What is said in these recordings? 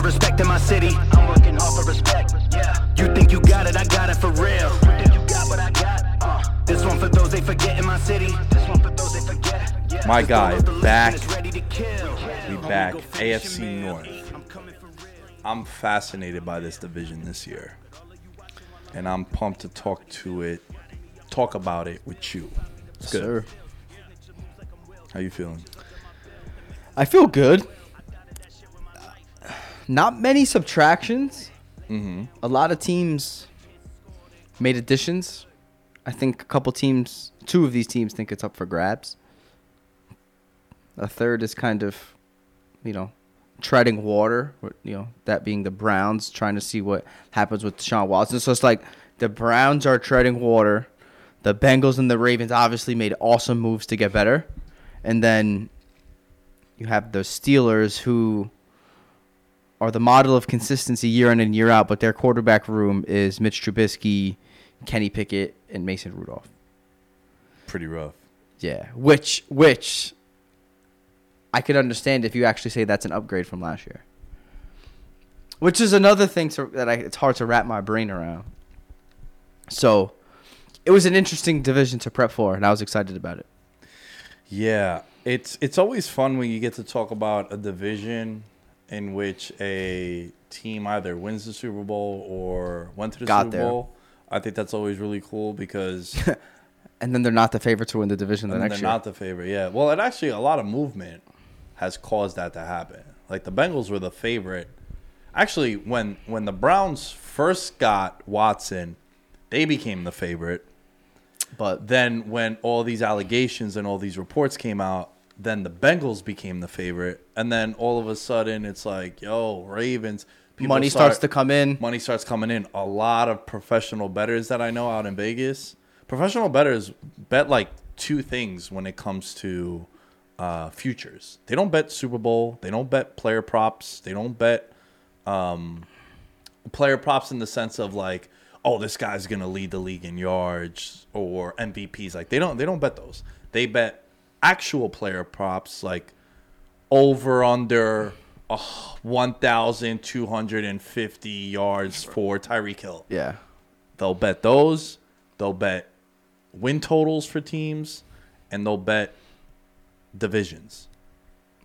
For respect in my city. I'm working hard for respect. Yeah. You think you got it, I got it for real. You think you got what I got? Uh, this one for those they forget in my city. This one for those they forget. Yeah. My guy, one is the legend back. that's ready to kill. We back. go finish your AFC. North. I'm coming for real. I'm fascinated by this division this year, and I'm pumped to talk to it, talk about it with you. It's good. Sir. How you feeling? I feel good. Not many subtractions. Mm-hmm. A lot of teams made additions. I think a couple teams, two of these teams, think it's up for grabs. A third is kind of, you know, treading water. You know, that being the Browns, trying to see what happens with Deshaun Watson. So it's like the Browns are treading water. The Bengals and the Ravens obviously made awesome moves to get better, and then you have the Steelers who are the model of consistency year in and year out, but their quarterback room is Mitch Trubisky, Kenny Pickett, and Mason Rudolph. Pretty rough. Yeah, which which I could understand if you actually say that's an upgrade from last year. Which is another thing to, that I, it's hard to wrap my brain around. So, it was an interesting division to prep for, and I was excited about it. Yeah, it's it's always fun when you get to talk about a division in which a team either wins the Super Bowl or went to the Got Super there. Bowl. I think that's always really cool because And then they're not the favorite to win the division the and next they're year. not the favorite. Yeah. Well, it actually a lot of movement has caused that to happen. Like the Bengals were the favorite. Actually, when when the Browns first got Watson, they became the favorite. but Then when all these allegations and all these reports came out, then the Bengals became the favorite. And then all of a sudden it's like, yo, Ravens. People money start- starts to come in. money starts coming in. A lot of professional betters that I know out in Vegas, professional betters bet like two things when it comes to uh, futures. They don't bet Super Bowl. They don't bet player props. They don't bet um, player props in the sense of like, oh, this guy's gonna lead the league in yards or MVPs. Like they don't they don't bet those. They bet actual player props like over under uh, 1,250 yards for Tyreek Hill. Yeah. They'll bet those. They'll bet win totals for teams, and they'll bet divisions.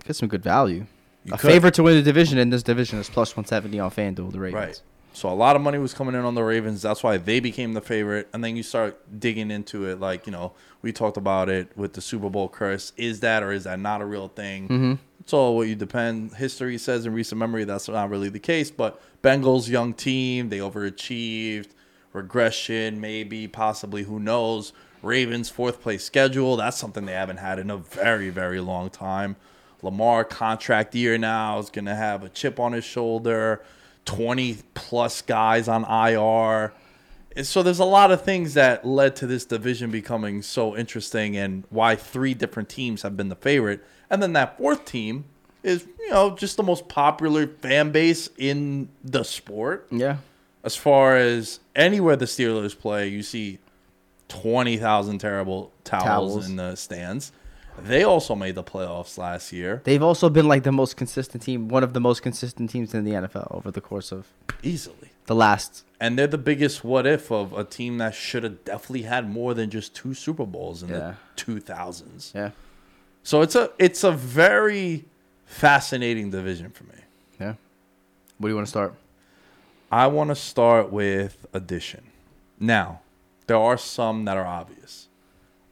Get some good value. You a could. favorite to win the division in this division is plus 170 on FanDuel, the Ravens. Right. So a lot of money was coming in on the Ravens. That's why they became the favorite. And then you start digging into it. Like, you know, we talked about it with the Super Bowl curse. Is that or is that not a real thing? Mm-hmm. It's all what you depend. History says in recent memory that's not really the case. But Bengals, young team, they overachieved. Regression, maybe, possibly, who knows? Ravens, fourth place schedule. That's something they haven't had in a very, very long time. Lamar contract year now is going to have a chip on his shoulder. 20 plus guys on IR. And So there's a lot of things that led to this division becoming so interesting and why three different teams have been the favorite. And then that fourth team is, you know, just the most popular fan base in the sport. Yeah. as far as anywhere the Steelers play, you see twenty thousand terrible towels, Towels. in the stands. They also made the playoffs last year They've also been like the most consistent team, one of the most consistent teams in the NFL over the course of easily. the last. And they're the biggest what if of a team that should have definitely had more than just two Super Bowls in Yeah. the two thousands. Yeah. So it's a it's a very fascinating division for me. Yeah. What do you want to start? I want to start with addition. Now, there are some that are obvious.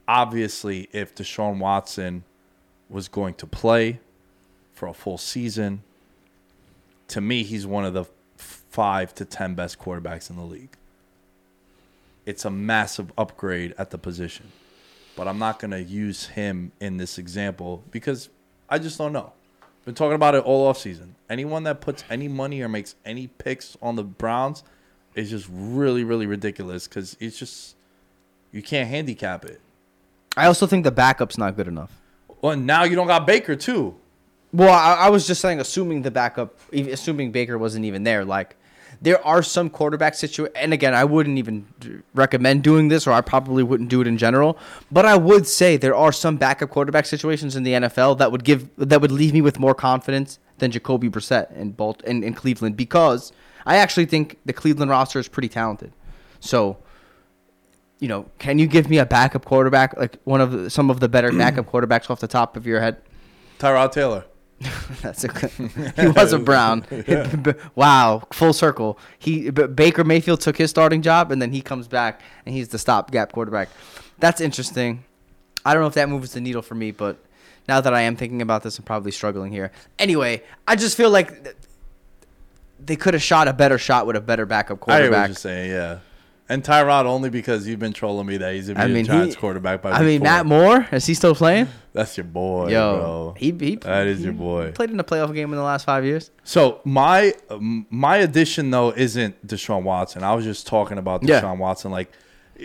Obviously, if Deshaun Watson was going to play for a full season, to me, he's one of the five to 10 best quarterbacks in the league. It's a massive upgrade at the position. But I'm not going to use him in this example because I just don't know. Been talking about it all off season. Anyone that puts any money or makes any picks on the Browns is just really, really ridiculous because it's just you can't handicap it. I also think the backup's not good enough. Well, now you don't got Baker too. Well, I, I was just saying, assuming the backup, assuming Baker wasn't even there, like there are some quarterback situations. And again, I wouldn't even recommend doing this, or I probably wouldn't do it in general. But I would say there are some backup quarterback situations in the NFL that would give that would leave me with more confidence than Jacoby Brissett in Bolt in, in Cleveland because I actually think the Cleveland roster is pretty talented. So. You know, can you give me a backup quarterback, like one of the, some of the better backup quarterbacks off the top of your head? Tyrod Taylor. That's a good. he was a Brown. wow, full circle. He Baker Mayfield took his starting job, and then he comes back and he's the stopgap quarterback. That's interesting. I don't know if that moves the needle for me, but now that I am thinking about this, I'm probably struggling here. Anyway, I just feel like they could have shot a better shot with a better backup quarterback. I hear what you're saying, yeah. And Tyrod only because you've been trolling me that he's gonna be I a mean, Giants he- quarterback by the way. I mean, four. Matt Moore is he still playing? That's your boy, Yo, bro. he, he That is he your boy. Played in a playoff game in the last five years. So my um, my addition though isn't Deshaun Watson. I was just talking about Deshaun Yeah. Watson. Like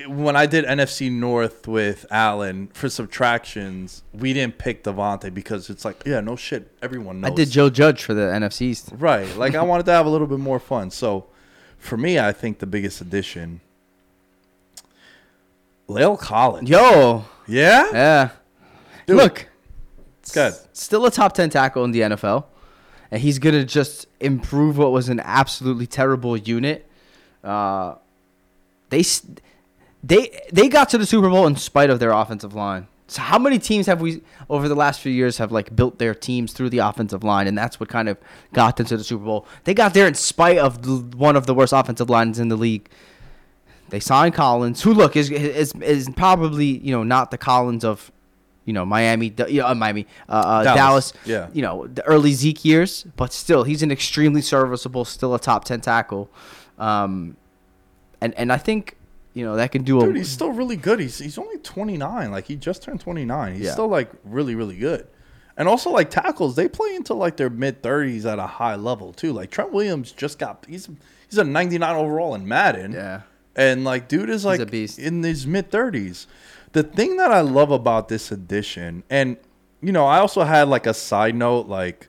when I did NFC North with Allen for subtractions, we didn't pick Davante because it's like, yeah, no shit, everyone knows. I did Joe Judge for the NFC East. Right. Like I wanted to have a little bit more fun. So for me, I think the biggest addition, La'el Collins. Yo, Yeah. yeah. Dude, Look, Good. still a top 10 tackle in the NFL. And he's going to just improve what was an absolutely terrible unit. Uh, they they they got to the Super Bowl in spite of their offensive line. So how many teams have we over the last few years have like built their teams through the offensive line and that's what kind of got them to the Super Bowl. They got there in spite of one of the worst offensive lines in the league. They signed Collins, who look is is is probably you know not the Collins of, you know Miami, you know, uh, Miami, uh, uh, Dallas, Dallas, yeah. you know the early Zeke years, but still he's an extremely serviceable, still a top ten tackle, um, and and I think you know that can do a Dude, a he's still really good. He's he's only 29. Like he just turned 29. He's Yeah. still like really really good. And also like tackles, they play into like their mid 30s at a high level too. Like Trent Williams just got he's he's a 99 overall in Madden. yeah And like dude is like in his mid 30s. The thing that I love about this edition and you know, I also had like a side note like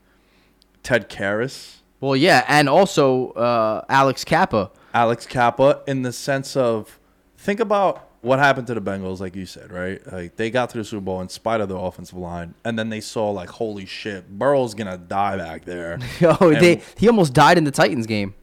Ted Karras well yeah and also uh, Alex Cappa Alex Cappa in the sense of think about what happened to the Bengals, like you said, right? Like they got to the Super Bowl in spite of their offensive line, and then they saw like, holy shit, Burrow's gonna die back there. And they he almost died in the Titans game.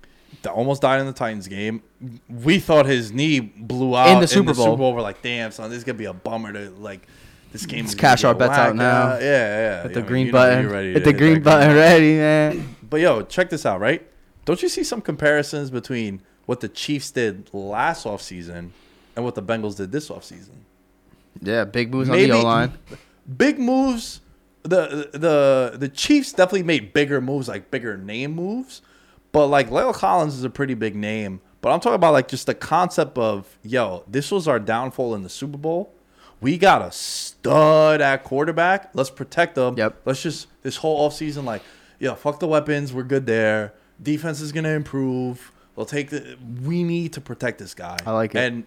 Almost died in the Titans game. We thought his knee blew out In the Super Bowl. Super Bowl. We're like, damn, son, this is gonna be a bummer to like. This game Let's cash our bets out now. Yeah, yeah. Hit the know, green button. Hit the green button button. ready, man. But yo, check this out, right? Don't you see some comparisons between what the Chiefs did last offseason and what the Bengals did this offseason? Yeah, big moves Maybe- on the O line. Big moves. The the the Chiefs definitely made bigger moves, like bigger name moves. But like La'el Collins is a pretty big name. But I'm talking about like just the concept of yo, this was our downfall in the Super Bowl. We got a stud at quarterback. Let's protect them. Yep. Let's just this whole offseason, like, yo, fuck the weapons. We're good there. Defense is gonna improve. We'll take the. We need to protect this guy. I like it. And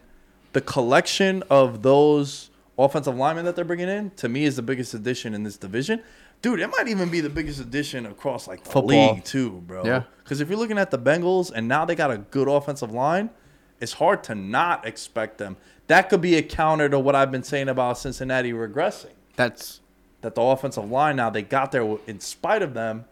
the collection of those offensive linemen that they're bringing in to me is the biggest addition in this division. Dude, it might even be the biggest addition across like the Football. league too, bro. Yeah. Because if you're looking at the Bengals and now they got a good offensive line, it's hard to not expect them. That could be a counter to what I've been saying about Cincinnati regressing. That's That the offensive line now they got there in spite of them.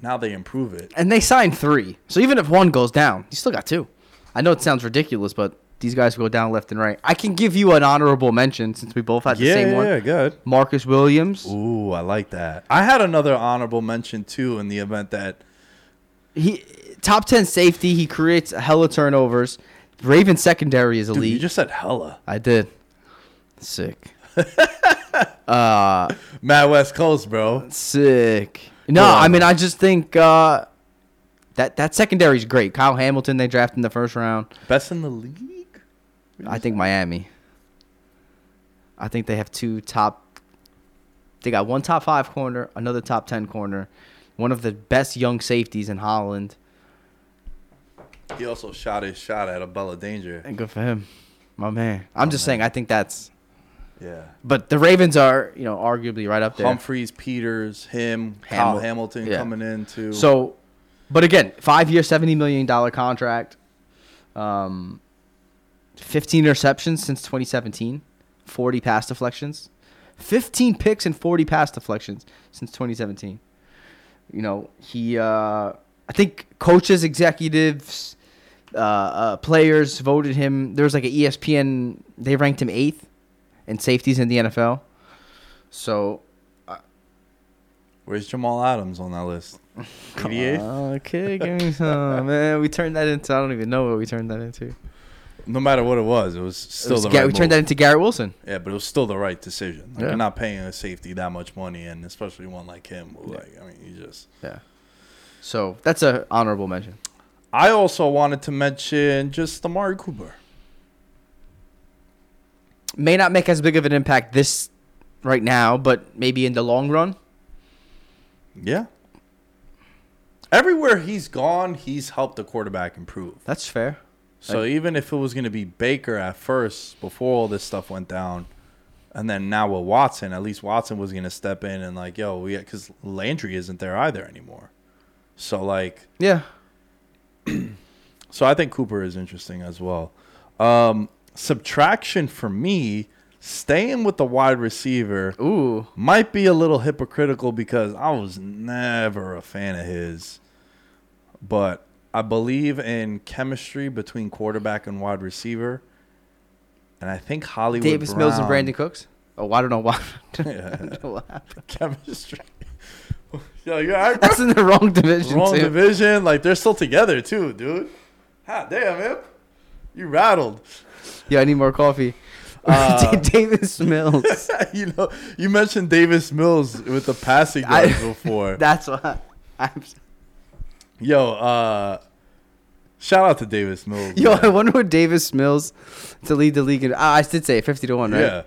Now they improve it. and they signed three. So even if one goes down, you still got two. I know it sounds ridiculous, but these guys go down left and right. I can give you an honorable mention since we both had the yeah, same yeah, one. yeah, good. Marcus Williams. Ooh, I like that. I had another honorable mention too in the event that He top ten safety. He creates a hella turnovers. Raven secondary is dude, elite. you just said hella. I did. Sick. uh Mad West Coast, bro. sick. No, I mean. I just think uh that that secondary is great. Kyle Hamilton they drafted in the first round. Best in the league. I think Miami. I think they have two top. They got one top five corner, another top ten corner, one of the best young safeties in Holland. He also shot his shot at a Bella Danger. And good for him, my man. I'm just saying. I think that's. Yeah. But the Ravens are, you know, arguably right up there. Humphreys, Peters, him, Kyle Hamilton yeah. coming in too. So, but again, five year, seventy million dollar contract. Um, fifteen interceptions since 2017, forty pass deflections, fifteen picks and forty pass deflections since 2017. You know, he. Uh, I think coaches, executives, uh, uh, players voted him. There was like E a ESPN. They ranked him eighth in safeties in the NFL. So Where's Jamal Adams on that list? 88? Okay, give me some, man. We turned that into. I don't even know what we turned that into. No matter what it was, it was It still was the right we turned that into Garrett Wilson. Yeah, but it was still the right decision. Like, Yeah. You're not paying a safety that much money, and especially one like him. who, Like, I mean, you just. Yeah. So that's a honorable mention. I also wanted to mention just Amari Cooper. May not make as big of an impact this right now, but maybe in the long run. Yeah. Everywhere he's gone, he's helped the quarterback improve. That's fair. So even if it was going to be Baker at first, before all this stuff went down, and then now with Watson, at least Watson was going to step in and like, yo, we because Landry isn't there either anymore. So like, Yeah. so I think Cooper is interesting as well. Um, subtraction for me, staying with the wide receiver Ooh. might be a little hypocritical because I was never a fan of his. But I believe in chemistry between quarterback and wide receiver. And I think Hollywood Davis Mills and Brandin Cooks. Oh, I don't know why. Yeah. What chemistry. Yo, you right? That's in the wrong division Wrong too. division. Like they're still together too, dude. Ha, damn, man. You rattled. Yeah, I need more coffee. Uh, Davis Mills. you know, you mentioned Davis Mills with the passing I- before. That's why. I'm, Yo, uh, shout out to Davis Mills. yo, man. I wonder what Davis Mills to lead the league. In, ah, I did say fifty to one, right? Yeah.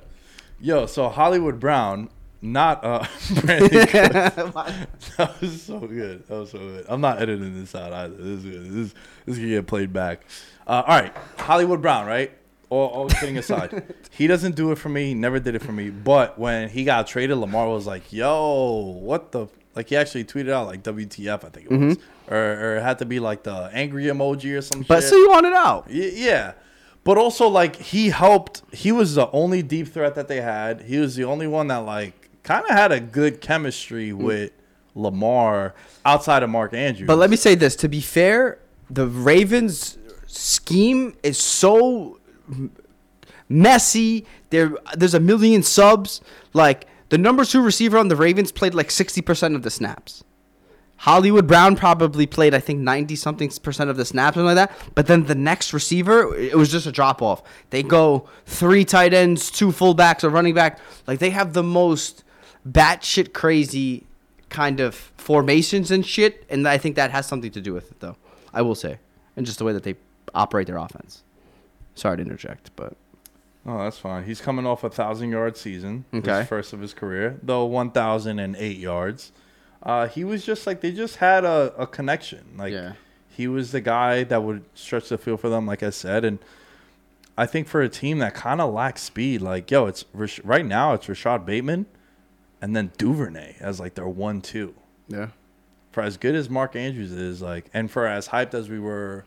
Yo, so Hollywood Brown, not uh Brandin That was so good. That was so good. I'm not editing this out either. This is good. This is, this can get played back. Uh, all right, Hollywood Brown, right? All, all kidding aside, he doesn't do it for me. He never did it for me. But when he got traded, Lamar was like, "Yo, what the?" Like he actually tweeted out like "WTF," I think it was, or, or it had to be like the angry emoji or some But shit. so you want it out. Y- Yeah. But also like he helped he was the only deep threat that they had. He was the only one that like kind of had a good chemistry Mm. with Lamar outside of Mark Andrews. But let me say this: to be fair, the Ravens' scheme is so messy. There, there's a million subs. Like the number two receiver on the Ravens played like sixty percent of the snaps. Hollywood Brown probably played, I think, ninety something percent of the snaps, something like that. But then the next receiver, it was just a drop off. They go three tight ends, two fullbacks, a running back. Like they have the most batshit crazy kind of formations and shit, and I think that has something to do with it, though. I will say, and just the way that they operate their offense. Sorry to interject, but Oh, that's fine. He's coming off a thousand yard season. Okay. His first of his career, though one thousand and eight yards. Uh, he was just like they just had a, a connection. Like Yeah. he was the guy that would stretch the field for them, like I said, and I think for a team that kind of lacks speed, like yo, it's right now it's Rashod Bateman, and then Duvernay as like their one two. Yeah. For as good as Mark Andrews is, like, and for as hyped as we were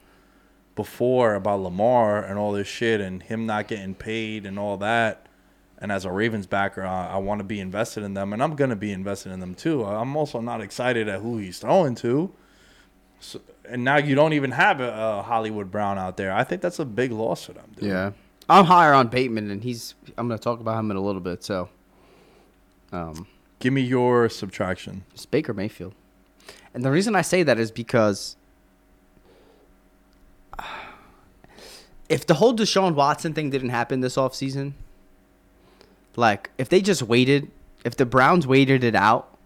before about Lamar and all this shit and him not getting paid and all that, and as a Ravens backer, I, I want to be invested in them, and I'm gonna be invested in them too. I'm also not excited at who he's throwing to. So, and now you don't even have a, a Hollywood Brown out there. I think that's a big loss for them. Dude. Yeah. I'm higher on Bateman, and he's. I'm going to talk about him in a little bit. So, um, Give me your subtraction. it's Baker Mayfield. And the reason I say that is because if the whole Deshaun Watson thing didn't happen this offseason, like if they just waited, if the Browns waited it out,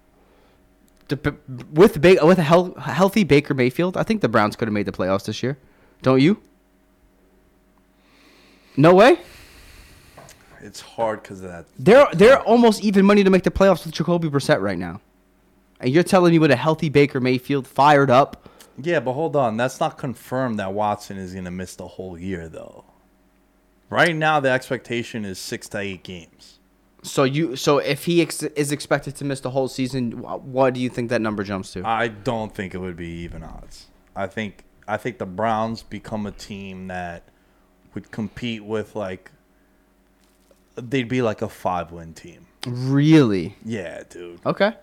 the, with ba- with a healthy Baker Mayfield, I think the Browns could have made the playoffs this year. Don't you? No way. It's hard because of that. They're they're almost even money to make the playoffs with Jacoby Brissett right now. And you're telling me with a healthy Baker Mayfield fired up, Yeah, but hold on. That's not confirmed that Watson is going to miss the whole year, though. Right now, the expectation is six to eight games. So you so if he ex- is expected to miss the whole season, what do you think that number jumps to? I don't think it would be even odds. I think I think the Browns become a team that would compete with like they'd be like a five win team. really? Yeah, dude. Okay.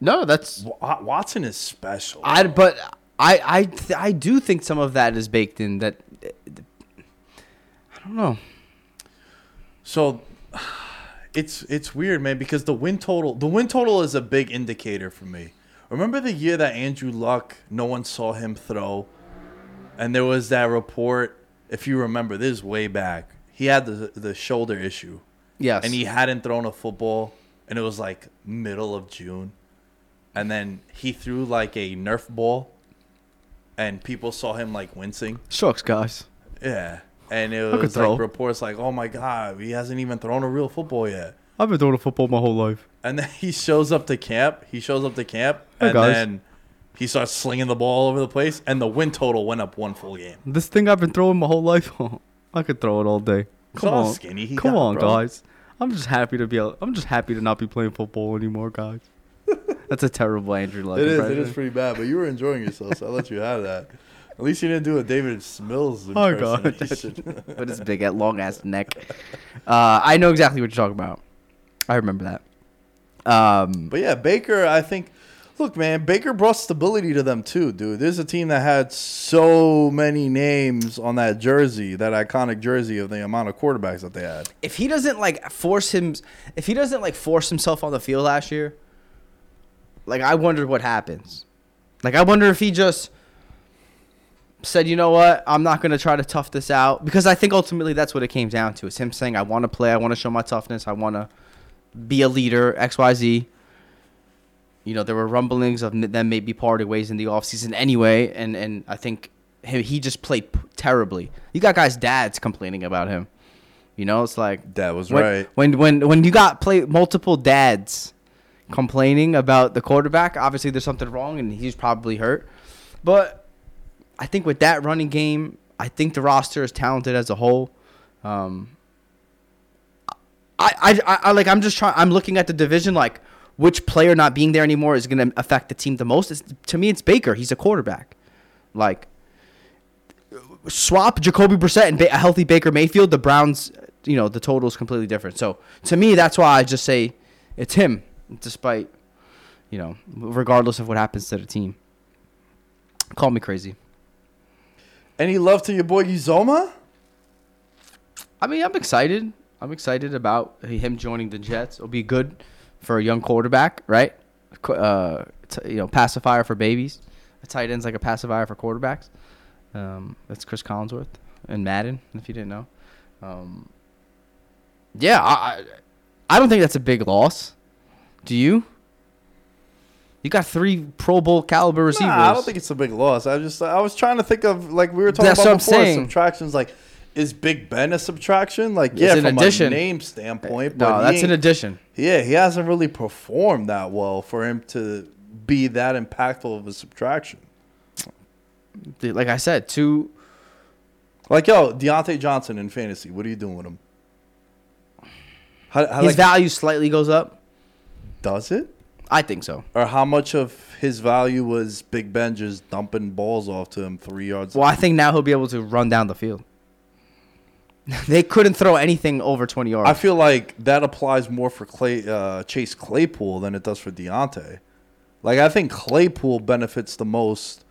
No, that's uh, Watson is special. I but I I th- I do think some of that is baked in that uh, I don't know. So it's it's weird, man, because the win total the win total is a big indicator for me. Remember the year that Andrew Luck, no one saw him throw, and there was that report. If you remember, this is way back. He had the the shoulder issue, Yes. and he hadn't thrown a football, and it was like middle of June, and then he threw like a Nerf ball, and people saw him like wincing. shucks, guys. Yeah. And it was throw. like reports like, oh my God, he hasn't even thrown a real football yet. I've been throwing a football my whole life. And then he shows up to camp. He shows up to camp. Hey, and guys. then he starts slinging the ball all over the place. And the win total went up one full game. This thing I've been throwing my whole life. I could throw it all day. It's Come on, skinny he come got, on, bro. guys. I'm just happy to be. Able, I'm just happy to not be playing football anymore, guys. That's a terrible Andrew Luck It is. It impression. is pretty bad. But you were enjoying yourself, so I'll let you have that. At least you didn't do a David Mills Oh, God. impersonation. With his big, long ass neck. Uh, I know exactly what you're talking about. I remember that. Um, But yeah, Baker, I think. Look, man, Baker brought stability to them too, dude. There's a team that had so many names on that jersey, that iconic jersey of the amount of quarterbacks that they had. if he doesn't like force him, if he doesn't like force himself on the field last year, like I wonder what happens. Like I wonder if he just said, you know what, I'm not gonna try to tough this out because I think ultimately that's what it came down to. It's him saying, I want to play, I want to show my toughness, I want to be a leader, X Y Z. You know, there were rumblings of them maybe parting ways in the offseason anyway, and and I think he, he just played p- terribly. You got guys' dads complaining about him. You know, it's like That was when, right. When when when you got play multiple dads complaining about the quarterback, obviously there's something wrong and he's probably hurt. But I think with that running game, I think the roster is talented as a whole. Um, I, I, I, like I'm just trying. I'm looking at the division like which player not being there anymore is going to affect the team the most. It's, to me, it's Baker. He's a quarterback. Like swap Jacoby Brissett and ba- a healthy Baker Mayfield, the Browns, you know, the total is completely different. So to me, that's why I just say it's him, despite, you know, regardless of what happens to the team. Call me crazy. Any love to your boy Uzomah? I mean, I'm excited. I'm excited about him joining the Jets. It'll be good for a young quarterback, right? Uh, you know, pacifier for babies. A tight end's like a pacifier for quarterbacks. Um, that's Cris Collinsworth and Madden, if you didn't know. Um, yeah, I I don't think that's a big loss. Do you? You got three Pro Bowl caliber receivers. Nah, I don't think it's a big loss. I just I was trying to think of like we were talking That's about before saying. subtractions. Like, is Big Ben a subtraction? Like, yeah, from addition. a name standpoint, but no, that's an addition. Yeah, he hasn't really performed that well for him to be that impactful of a subtraction. Like I said, two Like, yo, Diontae Johnson in fantasy, what are you doing with him? How, how, his like, value slightly goes up. does it? I think so. Or how much of his value was Big Ben just dumping balls off to him three yards? Well, I think now he'll be able to run down the field. they couldn't throw anything over 20 yards. I feel like that applies more for Clay uh, Chase Claypool than it does for Diontae. Like I think Claypool benefits the most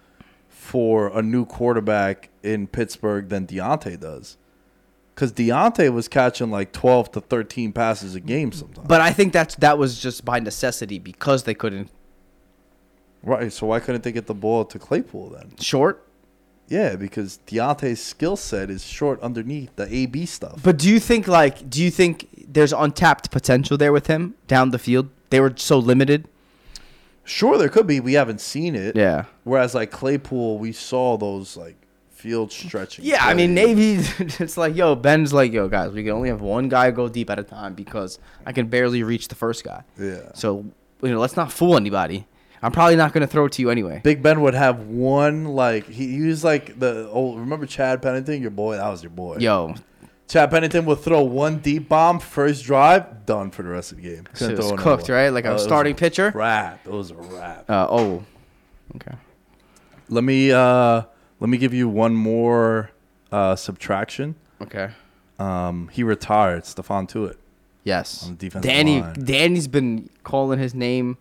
for a new quarterback in Pittsburgh than Diontae does. Because Diontae was catching like twelve to thirteen passes a game sometimes. but I think that's that was just by necessity because they couldn't right, so why couldn't they get the ball to Claypool then? short. Yeah, because Diontae's skill set is short underneath the A B stuff. But do you think like do you think there's untapped potential there with him down the field? They were so limited. Sure, there could be. We haven't seen it. Yeah. Whereas like Claypool, we saw those like field stretching. Yeah, I mean. Navy. It's like, yo, Ben's like, yo, guys, we can only have one guy go deep at a time because I can barely reach the first guy. Yeah. So, you know, let's not fool anybody. I'm probably not going to throw it to you anyway. Big Ben would have one like he, he was like the old. Remember Chad Pennington, your boy? That was your boy. Yo, Chad Pennington would throw one deep bomb first drive, done for the rest of the game. shit Couldn't was cooked, one. right? Like Uh, a starting pitcher. Wrap. It was a wrap. Uh, oh, okay. Let me uh let me give you one more uh subtraction. Okay. Um, he retired. Stephon Tuitt. Yes. On the defensive Danny. line. Danny's been calling his name,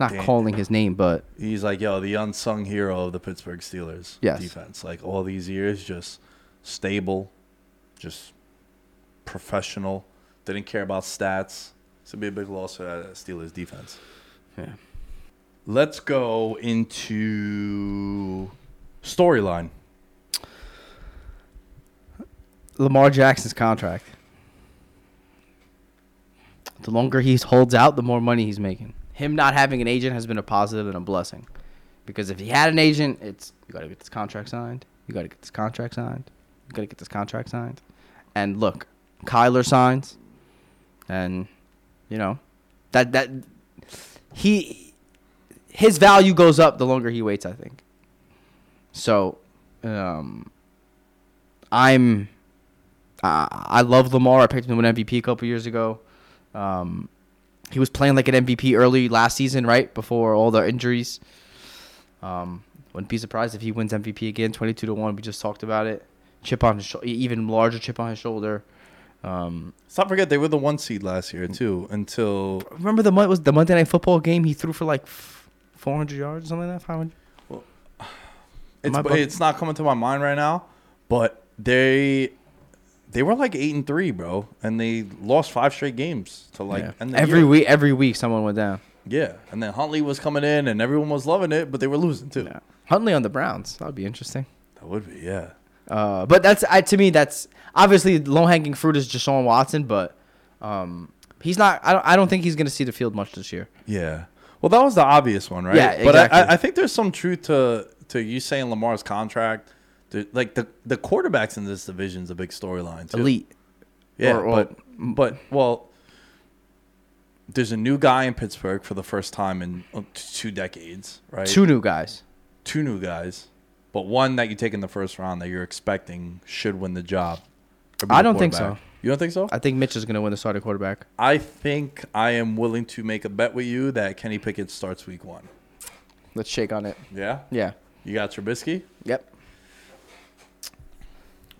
not calling his name, but He's like, yo, the unsung hero of the Pittsburgh Steelers Yes. defense. Like all these years, just stable, just professional. Didn't care about stats. It's gonna be a big loss for that Steelers defense. yeah. Let's go into storyline. Lamar Jackson's contract. The longer he holds out, the more money he's making. Him not having an agent has been a positive and a blessing. Because if he had an agent, it's you gotta get this contract signed. You gotta get this contract signed. You gotta get this contract signed. And look, Kyler signs, and you know that that he his value goes up the longer he waits. I think. So, um, I'm uh, I love Lamar. I picked him to win MVP a couple years ago. Um, he was playing like an MVP early last season, right before all the injuries. Um, wouldn't be surprised if he wins MVP again, twenty-two to one. We just talked about it. Chip on his sho- even larger chip on his shoulder. Um, Let's not forget they were the one seed last year too. Until remember the Mon- was the Monday Night Football game? He threw for like four hundred yards, or something like that. Five hundred. It's Am I it's not coming to my mind right now, but they they were like eight and three, bro, and they lost five straight games to like Yeah. end the every year. week, every week, someone went down. Yeah, and then Huntley was coming in, and everyone was loving it, but they were losing too. Yeah. Huntley on the Browns. That would be interesting. That would be, yeah. Uh, but that's I, to me that's obviously low hanging fruit is Deshaun Watson, but um, he's not. I don't. I don't think he's going to see the field much this year. Yeah. Well, that was the obvious one, right? Yeah, But I. I, I think there's some truth to to you saying Lamar's contract. There- Like the the quarterbacks in this division is a big storyline too. Elite. Yeah, or- or- but but well, there's a new guy in Pittsburgh for the first time in uh, two decades, right? Two new guys. two new guys, but one that you take in the first round that you're expecting should win the job. I don't think so. You don't think so? I think Mitch is going to win the starting quarterback. I think I am willing to make a bet with you that Kenny Pickett starts week one. Let's shake on it. Yeah, Yeah. You got Trubisky. Yep.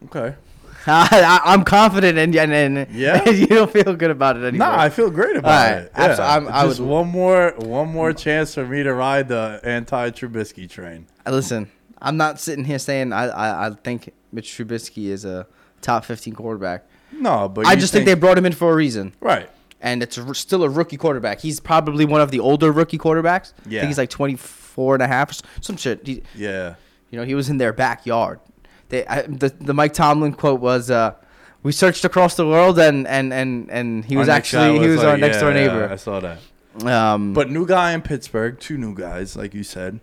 Okay. I, I'm confident, and and, and Yeah? you don't feel good about it anymore. No, I feel great about right. it. Yeah. I'm- I Just would- one more, one more chance for me to ride the anti-Trubisky train. Uh, listen, I'm not sitting here saying I, I, I think Mitch Trubisky is a top 15 quarterback. No, but I just think, they brought him in for a reason. right. and it's still a rookie quarterback. He's probably one of the older rookie quarterbacks. I Yeah. think he's like 24 and a half some shit. He, Yeah. you know, he was in their backyard. They, I, the, the Mike Tomlin quote was, uh, "We searched across the world, and and and and he was Our actually he was like- our next door yeah, neighbor." I saw that. Um, But new guy in Pittsburgh, two new guys, like you said.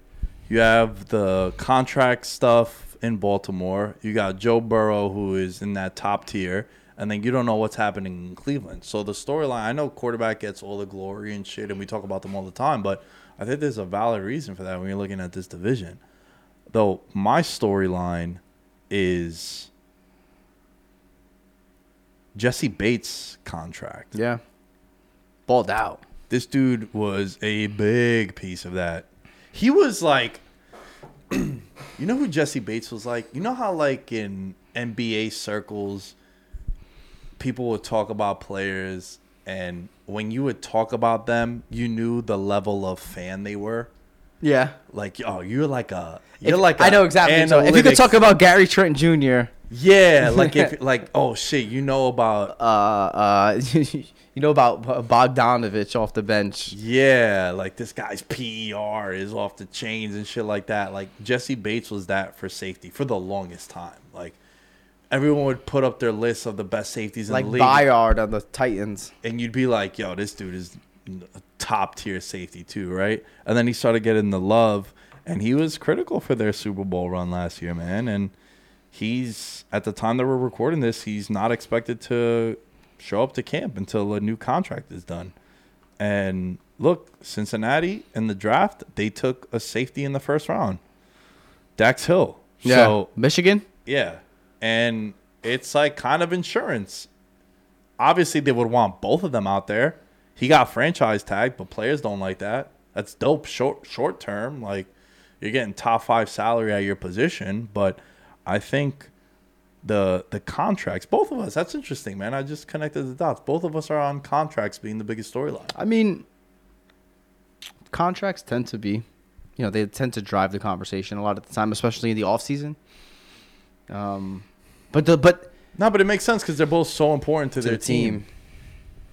You have the contract stuff in Baltimore. You got Joe Burrow, who is in that top tier, and then you don't know what's happening in Cleveland. So the storyline, I know quarterback gets all the glory and shit, and we talk about them all the time, but I think there's a valid reason for that when you're looking at this division. Though my storyline is Jessie Bates' contract. yeah, balled out. This dude was a big piece of that. He was like, you know who Jessie Bates was like? You know how like in NBA circles, people would talk about players, and when you would talk about them, you knew the level of fan they were. Yeah. Like, oh, you're like a, you're If- like I know exactly. So if you could talk about Gary Trent Jr., yeah, like if like, oh shit, you know about uh, uh, you know about Bogdanovich off the bench. Yeah, like this guy's PER is off the chains and shit like that. Like Jessie Bates was that for safety for the longest time. Like everyone would put up their list of the best safeties in Like the league, Byard on the Titans. and you'd be like, "Yo, this dude is a top tier safety too, right?" And then he started getting the love, and he was critical for their Super Bowl run last year, man. And he's at the time that we're recording this, he's not expected to show up to camp until a new contract is done. And look, Cincinnati in the draft, they took a safety in the first round, Dax Hill. So Michigan. yeah. And it's like kind of insurance. Obviously, they would want both of them out there. He got franchise tagged, but players don't like that. That's dope short short term. Like you're getting top five salary at your position, but I think the the contracts, both of us, that's interesting, man. I just connected the dots. Both of us are on contracts being the biggest storyline. I mean, contracts tend to be, you know, they tend to drive the conversation a lot of the time, especially in the off season. Um, but the but No, but it makes sense because they're both so important to, to their the team, team.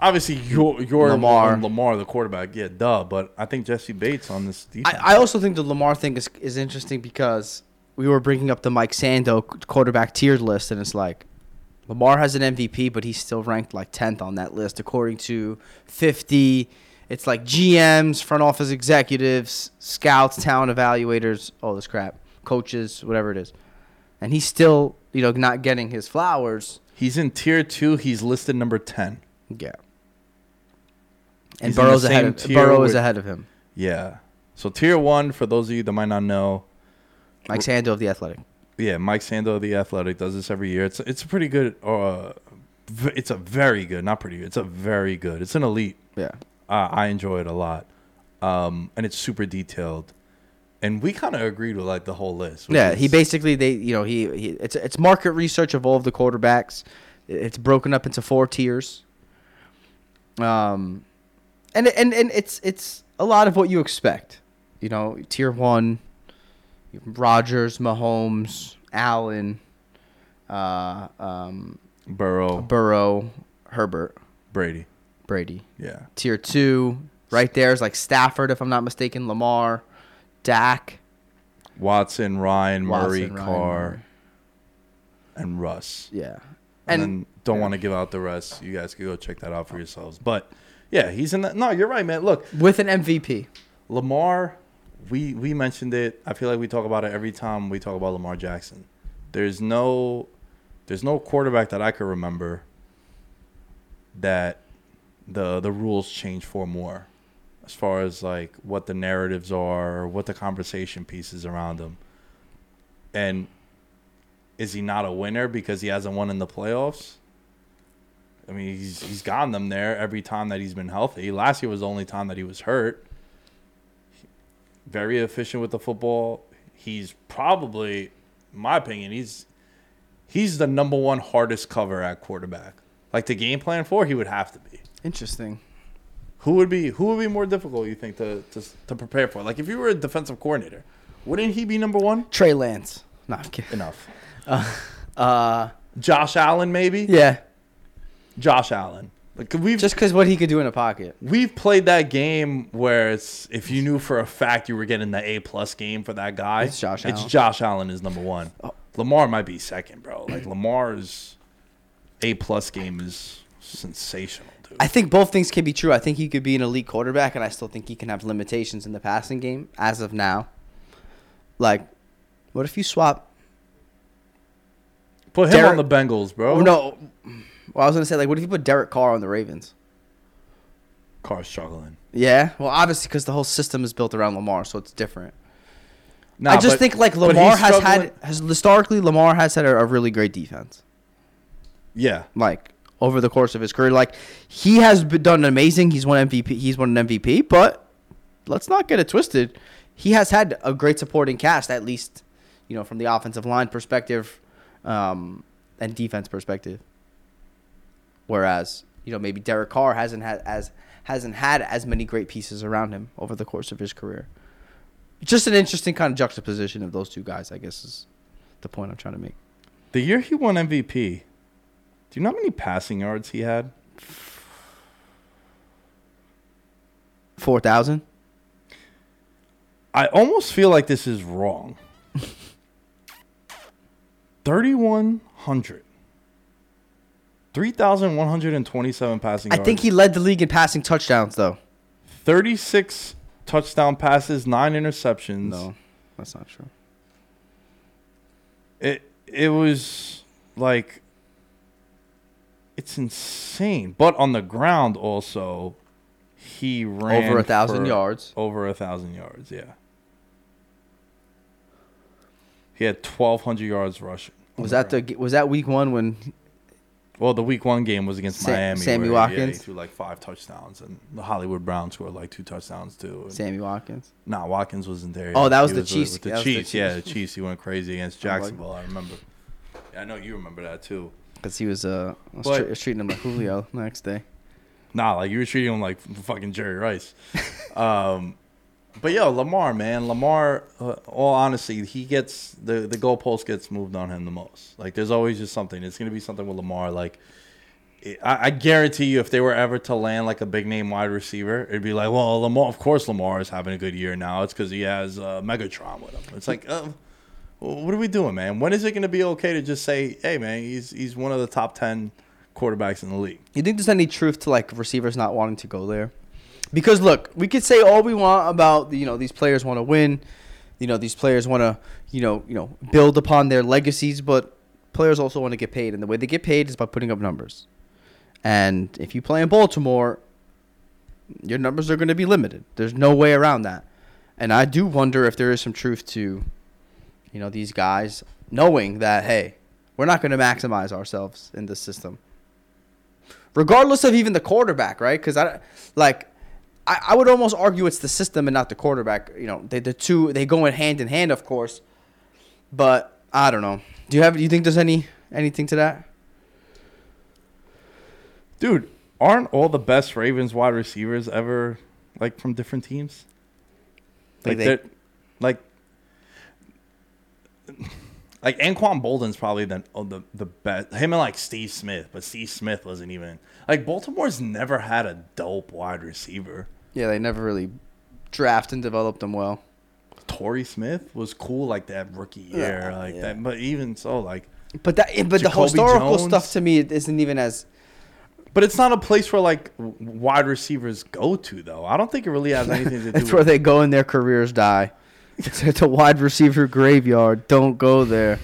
Obviously, you're you're Lamar. Lamar, Lamar, the quarterback. Yeah, duh. But I think Jessie Bates on this defense. I, I also think the Lamar thing is is interesting because we were bringing up the Mike Sando quarterback tiered list, and it's like Lamar has an MVP, but he's still ranked like tenth on that list according to fifty. It's like GMs, front office executives, scouts, talent evaluators, all this crap, coaches, whatever it is, and he's still you know not getting his flowers. He's in tier two. He's listed number ten. Yeah. And He's Burrow's ahead of Burrow is with- ahead of him. Yeah. So tier one, for those of you that might not know, Mike Sando of the Athletic. yeah, Mike Sando of the Athletic does this every year. It's it's a pretty good. Uh, it's a very good, not pretty good. It's a very good. It's an elite. Yeah. Uh, I enjoy it a lot, um, and it's super detailed. And we kind of agreed with like the whole list. Yeah, he basically they you know he, he it's it's market research of all of the quarterbacks. It's broken up into four tiers. Um, and and and it's it's a lot of what you expect. You know, tier one, Rodgers, Mahomes, Allen, uh, um, Burrow, Burrow, Herbert, Brady. Brady. Yeah. Tier two, right there is like Stafford, if I'm not mistaken, Lamar, Dak, Watson, Ryan, Murray, Watson, Ryan, Carr, Murray. and Russ. Yeah. and, And- then don't yeah. want to give out the rest. You guys can go check that out for yourselves. But yeah, he's in that. No, you're right, man. Look, With an MVP. Lamar, we we mentioned it. I feel like we talk about it every time we talk about Lamar Jackson. There's no, there's no quarterback that I could remember that the the rules change for more, as far as like what the narratives are, or what the conversation pieces around him. And is he not a winner because he hasn't won in the playoffs? I mean, he's he's gotten them there every time that he's been healthy. Last year was the only time that he was hurt. Very efficient with the football. He's probably, my opinion, he's he's the number one hardest cover at quarterback. Like the game plan for, he would have to be. Interesting. Who would be who would be more difficult? You think to to, to prepare for? Like if you were a defensive coordinator, wouldn't he be number one? Trey Lance. No, I'm kidding. Enough. Uh, Josh Allen, maybe. yeah. Josh Allen. Like we've Just because what he could do in a pocket. we've played that game where it's if you knew for a fact you were getting the A plus game for that guy, It's Josh It's Allen. Josh Allen is number one. Lamar might be second, bro. Like Lamar's A plus game is sensational, dude. I think both things can be true. I think he could be an elite quarterback, and I still think he can have limitations in the passing game as of now. Like, what if you swap? Put him on the Bengals, bro. Oh, no. Well, I was gonna say like, what if you put Derek Carr on the Ravens? Carr's struggling. Yeah. Well, obviously because the whole system is built around Lamar, so it's different. Nah, I just but- think like Lamar has struggling- had has historically Lamar has had a, a really great defense. Yeah, Like over the course of his career. Like he has done amazing. He's won MVP. He's won an MVP, but let's not get it twisted. He has had a great supporting cast, at least, you know, from the offensive line perspective, um, and defense perspective. Whereas, you know, maybe Derek Carr hasn't had as hasn't had as many great pieces around him over the course of his career. Just an interesting kind of juxtaposition of those two guys, I guess, is the point I'm trying to make. The year he won MVP, do you know how many passing yards he had? Four thousand. I almost feel like this is wrong. 3,100. 3,127 passing I think he led the league in passing touchdowns, though. 36 touchdown passes, nine interceptions. No, that's not true. It it was like it's insane. But on the ground also he ran Over a thousand for yards. Over a thousand yards, yeah. He had twelve hundred yards rushing. Was the that ground. the was that week one when well the week one game was against Miami. Sammy where, Yeah, he Watkins? threw like five touchdowns and the Hollywood Browns scored like two touchdowns too. Sammy Watkins? Nah, Watkins wasn't there. Oh, that was the with- Chiefs. With the That was the Chiefs, yeah, the Chiefs. Chiefs. He went crazy against Jacksonville. I remember. Yeah, I know you remember that too. Because he was uh was But- tre- was treating him like Julio the next day. Nah, like you were treating him like fucking Jerry Rice. um, but yo, Lamar, man, Lamar. Uh, all honesty, he gets the the goalpost gets moved on him the most. Like there's always just something. It's gonna be something with Lamar. Like it, I, I guarantee you, if they were ever to land like a big name wide receiver, it'd be like, well, Lamar. Of course, Lamar is having a good year now. It's because he has uh, Megatron with him. It's like. Uh, what are we doing, man? When is it going to be okay to just say, "Hey, man, he's he's one of the top ten quarterbacks in the league"? You think there's any truth to like receivers not wanting to go there? Because look, we could say all we want about you know these players want to win, you know these players want to you know you know build upon their legacies, but players also want to get paid, and the way they get paid is by putting up numbers. And if you play in Baltimore, your numbers are going to be limited. There's no way around that. And I do wonder if there is some truth to, you know, these guys knowing that hey, we're not going to maximize ourselves in this system regardless of even the quarterback, right? Because I like, I, I would almost argue it's the system and not the quarterback. You know, they the two they go in hand in hand, of course. But I don't know. Do you have? Do you think there's any anything to that? Dude, aren't all the best Ravens wide receivers ever like from different teams? Like Like they- they, like like Anquan Boldin's probably the oh, the the best. Him and like Steve Smith, but Steve Smith wasn't even like Baltimore's never had a dope wide receiver. Yeah, they never really draft and developed them well. Torrey Smith was cool like that rookie year, Yeah, like yeah. that. But even so, like, But that, eh, but the Jacoby historical Jones? stuff to me isn't even as. but it's not a place where like wide receivers go to though. I don't think it really has anything to do. It's with where they go and their careers die. It's, a wide receiver graveyard. Don't go there.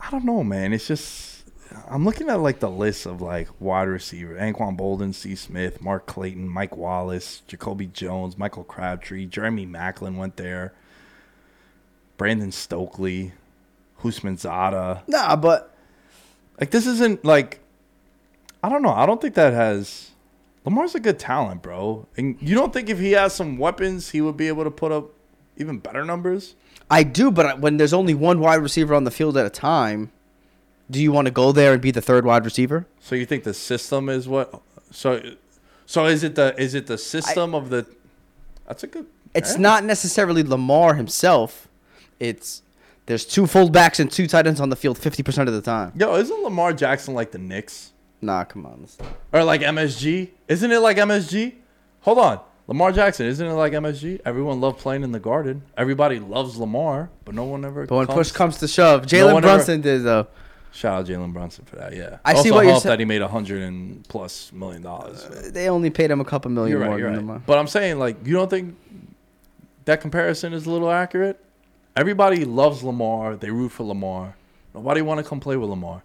I don't know, man. It's just I'm looking at like the list of like wide receiver: Anquan Boldin, C. Smith, Mark Clayton, Mike Wallace, Jacoby Jones, Michael Crabtree, Jeremy Maclin went there, Brandon Stokley, Husman Zada. Nah, but Like this isn't like I don't know. I don't think that has Lamar's a good talent, bro. And you don't think if he has some weapons, he would be able to put up even better numbers? I do, but when there's only one wide receiver on the field at a time, do you want to go there and be the third wide receiver? So you think the system is what? So, so is it the is it the system of the? That's a good. It's eh. not necessarily Lamar himself. It's there's two fullbacks and two tight ends on the field 50% of the time. Yo, isn't Lamar Jackson like the Knicks Nah, come on. or like MSG? Isn't it like MSG? Hold on, Lamar Jackson. Isn't it like MSG? Everyone loved playing in the Garden. Everybody loves Lamar, but no one ever. But when comes- push comes to shove, Jalen ever- Brunson did though. Shout out Jalen Brunson for that. Yeah, I see what you're helped sa- that he made a hundred and plus million dollars. Uh, they only paid him a couple million You're right. more than right. Lamar. But I'm saying, like, you don't think that comparison is a little accurate? Everybody loves Lamar. They root for Lamar. Nobody want to come play with Lamar.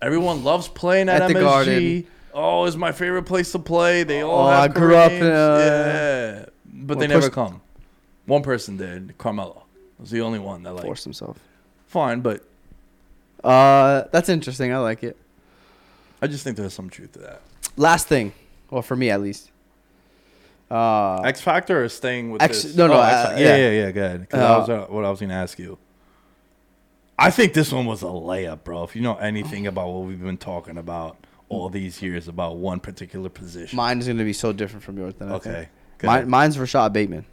Everyone loves playing at, At the MSG. Garden. Oh, it's my favorite place to play. They all Oh, have I grew up in, yeah, but well, they never come. One person did. Carmelo was the only one that like Forced himself. fine, but Uh, that's interesting. I like it. I just think there's some truth to that. Last thing, well, for me at least. Uh, X Factor is staying with X- this. no, no, Oh, uh, Factor. yeah. yeah, yeah, yeah. Go ahead. 'Cause that Uh, was uh, what I was going to ask you. I think this one was a layup, bro. If you know anything about what we've been talking about all these years about one particular position. mine is going to be so different from yours. Than I think. okay. Mine, mine's Rashod Bateman.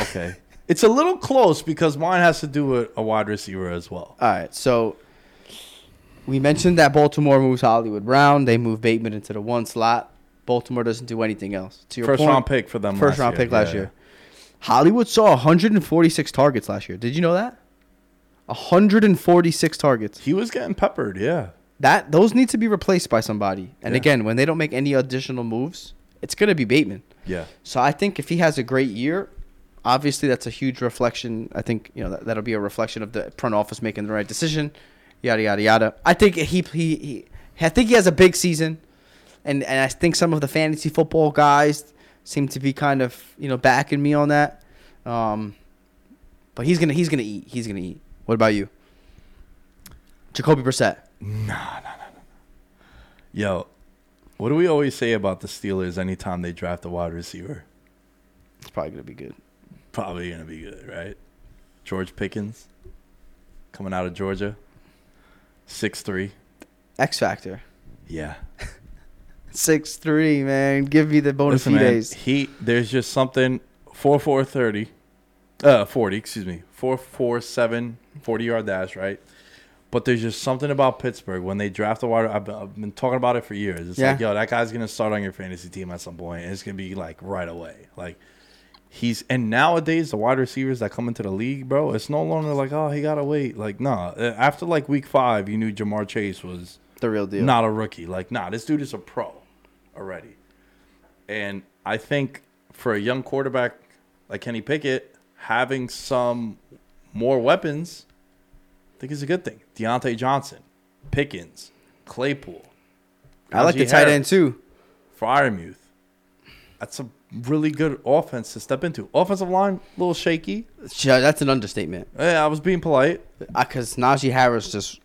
Okay. it's a little close because mine has to do with a wide receiver as well. All right, so we mentioned that Baltimore moves Hollywood Brown. They move Bateman into the one slot. Baltimore doesn't do anything else. To your First point, round pick for them. First round year. pick last Yeah. year. Hollywood saw 146 targets last year. Did you know that? 146 targets. He was getting peppered, yeah. That those need to be replaced by somebody. And Yeah. again, when they don't make any additional moves, it's going to be Bateman. Yeah. So I think if he has a great year, obviously that's a huge reflection. I think you know that, that'll be a reflection of the front office making the right decision. Yada yada yada. I think he he, he I think he has a big season, and and I think some of the fantasy football guys seem to be kind of you know backing me on that. Um, but he's gonna he's gonna eat. He's gonna eat. What about you? Jacoby Brissett. Yo, what do we always say about the Steelers anytime they draft a wide receiver? It's probably gonna be good. Probably going to be good, right? George Pickens coming out of Georgia. six three. X Factor. Yeah. Six three man. Give me the bona Listen, man, he there's just something four four thirty, uh forty excuse me four four seven 40 yard dash right. But there's just something about Pittsburgh when they draft a wide. I've been, I've been talking about it for years. It's like, Yeah. yo, that guy's gonna start on your fantasy team at some point, and it's gonna be like right away. Like he's and nowadays the wide receivers that come into the league, bro, it's no longer like, oh, he gotta wait. Like, nah. uh, After like week five, you knew Ja'Marr Chase was The real deal. not a rookie. Like, nah, this dude is a pro already. And I think for a young quarterback like Kenny Pickett, having some more weapons, I think it's a good thing. Diontae Johnson, Pickens, Claypool, I like the tight end too. Freiermuth. That's a really good offense to step into. Offensive line, a little shaky. That's an understatement. Yeah, I was being polite. Uh, because Najee Harris just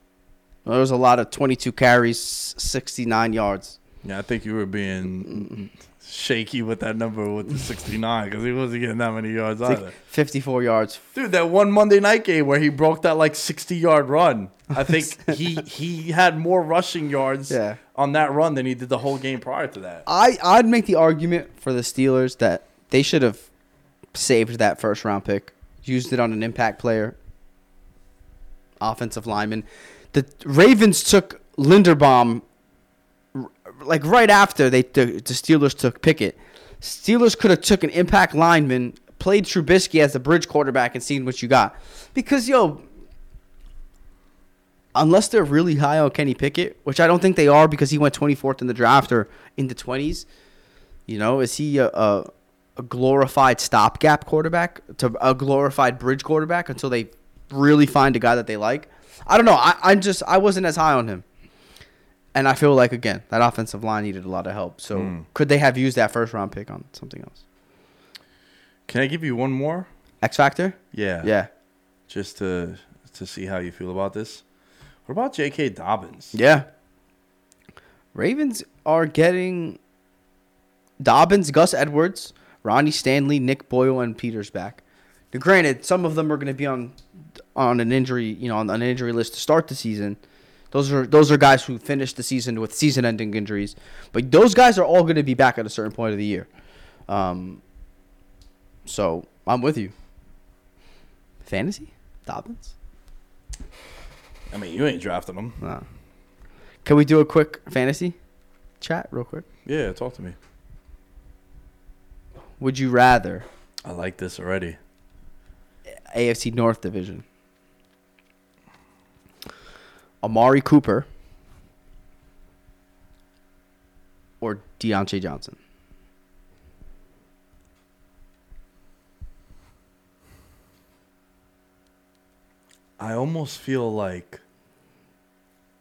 there was a lot of 22 carries, 69 yards. Yeah, I think you were being shaky with that number with the 69 because he wasn't getting that many yards It's like either. 54 yards. Dude, that one Monday night game where he broke that like 60 yard run. I think he he had more rushing yards Yeah. on that run than he did the whole game prior to that. I I'd make the argument for the Steelers that they should have saved that first round pick, used it on an impact player, offensive lineman. The Ravens took Linderbaum like right after they took, the Steelers took Pickett. Steelers could have took an impact lineman, played Trubisky as the bridge quarterback, and seen what you got. Because yo, unless they're really high on Kenny Pickett, which I don't think they are because he went 24th in the draft or in the 20s. You know, is he a, a, a glorified stopgap quarterback to a glorified bridge quarterback until they really find a guy that they like? I don't know. I, I'm just I wasn't as high on him, and I feel like again that offensive line needed a lot of help. So Mm. could they have used that first round pick on something else? Can I give you one more? X Factor? Yeah. Yeah. Just to to see how you feel about this. What about J.K. Dobbins? Yeah. Ravens are getting Dobbins, Gus Edwards, Ronnie Stanley, Nick Boyle, and Peters back. Now, granted, some of them are going to be on on an injury, you know, on an injury list to start the season. Those are those are guys who finished the season with season-ending injuries, but those guys are all going to be back at a certain point of the year. Um, so I'm with you. Fantasy Dobbins. I mean, you ain't drafting him. Nah. Can we do a quick fantasy chat real quick? Yeah, talk to me. Would you rather I like this already. AFC North division? Amari Cooper or Diontae Johnson? I almost feel like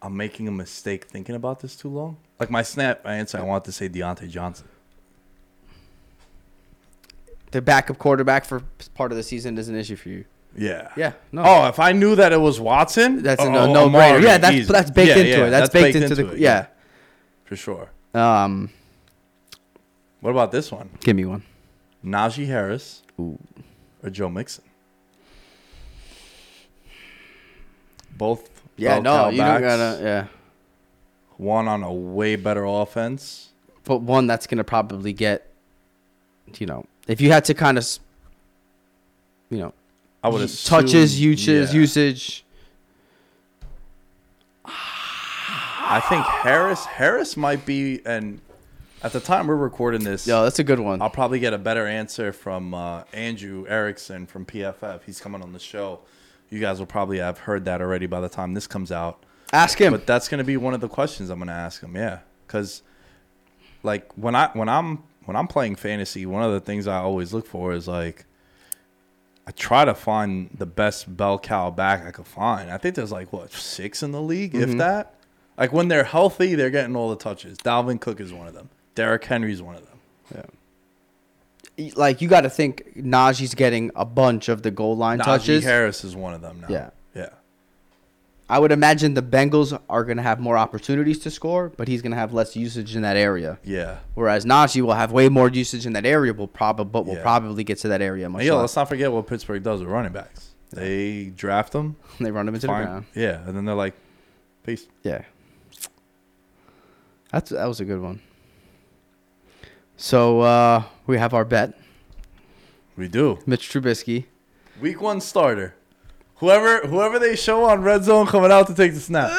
I'm making a mistake thinking about this too long. Like my snap answer, I want to say Diontae Johnson. The backup quarterback for part of the season is an issue for you. Yeah. Yeah, no. Oh, if I knew that it was Watson, That's a oh, no, no Amari, brainer. Yeah, that's easy. that's baked Yeah, into yeah, it. That's, baked, into, the it, yeah. for sure. Um, What about this one? give me one. Najee Harris Ooh. or Joe Mixon? Both. Yeah, no, You don't gotta. Yeah, One on a way better offense. but one that's gonna probably get. You know, if you had to kind of, you know, I would assume, touches, usage, yeah. usage. I think Harris. Harris might be, and at the time we're recording this, Yeah, that's a good one. I'll probably get a better answer from uh, Andrew Erickson from PFF. He's coming on the show. You guys will probably have heard that already by the time this comes out. Ask him. But that's going to be one of the questions I'm going to ask him. Yeah, because like when I when I'm when I'm playing fantasy, one of the things I always look for is like I try to find the best bell cow back I could find. I think there's like what six in the league, if mm-hmm. that. Like when they're healthy, they're getting all the touches. Dalvin Cook is one of them. Derrick Henry's one of them. Yeah. Like you got to think Najee's getting a bunch of the goal line touches. Najee touches. Harris is one of them now. Yeah. Yeah. I would imagine the Bengals are going to have more opportunities to score, but he's going to have less usage in that area. Yeah. Whereas Najee will have way more usage in that area, will probably but will Yeah. probably get to that area much yo, let's not forget what Pittsburgh does with running backs. They draft them, They run them into fine, the ground. yeah, and then they're like, peace. Yeah. That's that was a good one. So uh, we have our bet, We do. Mitch Trubisky. Week one starter. Whoever whoever they show on red zone coming out to take the snap.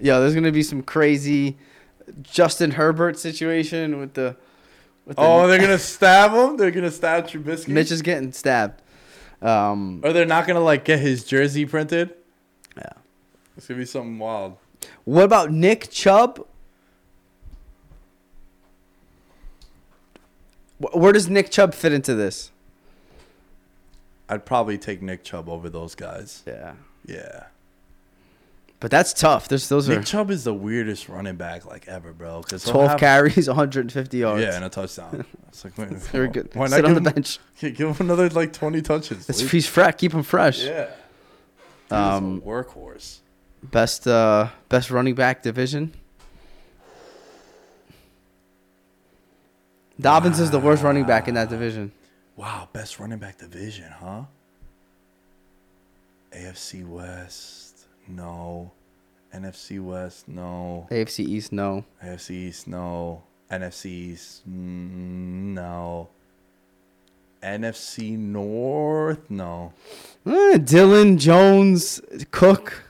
Yo, there's gonna be some crazy Justin Herbert situation with the. With the Oh, they're gonna stab him. They're gonna stab Trubisky. Mitch is getting stabbed. Um, or they're not gonna like get his jersey printed. yeah. It's gonna be something wild. What about Nick Chubb? Where does Nick Chubb fit into this? I'd probably take Nick Chubb over those guys. Yeah, Yeah. but that's tough. There's those Nick are Chubb is the weirdest running back like ever, bro. Because 12 carries, 150 yards. Yeah, and a touchdown. It's like, wait, very good. Why Sit not on the him, bench. give him another like twenty touches? It's, he's fresh. Keep him fresh. Yeah. Dude, Um, um, workhorse. Best uh best running back division. Dobbins is the worst running back in that division. Wow, best running back division, huh? AFC West, no. NFC West, no. AFC East, no. AFC East, no. NFC East, no. NFC North, no. Eh, Dylan Jones, Cook.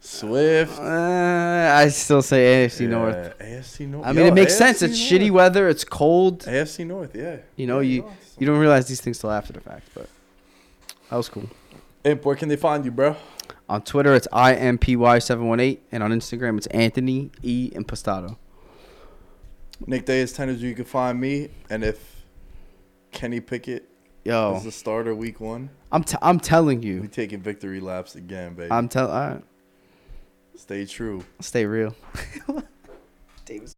Swift. Uh, I still say AFC Yeah, North. AFC North. I mean, Yo, it makes sense. AFC It's North. shitty weather. It's cold. AFC North, yeah. You know, Yeah, you no, you don't realize these things till after the fact. But that was cool. Imp, where can they find you, bro? On Twitter, it's impy718, and on Instagram, it's Anthony E Impostado. Nick Day is 10 as you can find me. And if Kenny Pickett Yo, is the starter week one, I'm t- I'm telling you, we taking victory laps again, baby. I'm tell. All right, Stay true. stay real.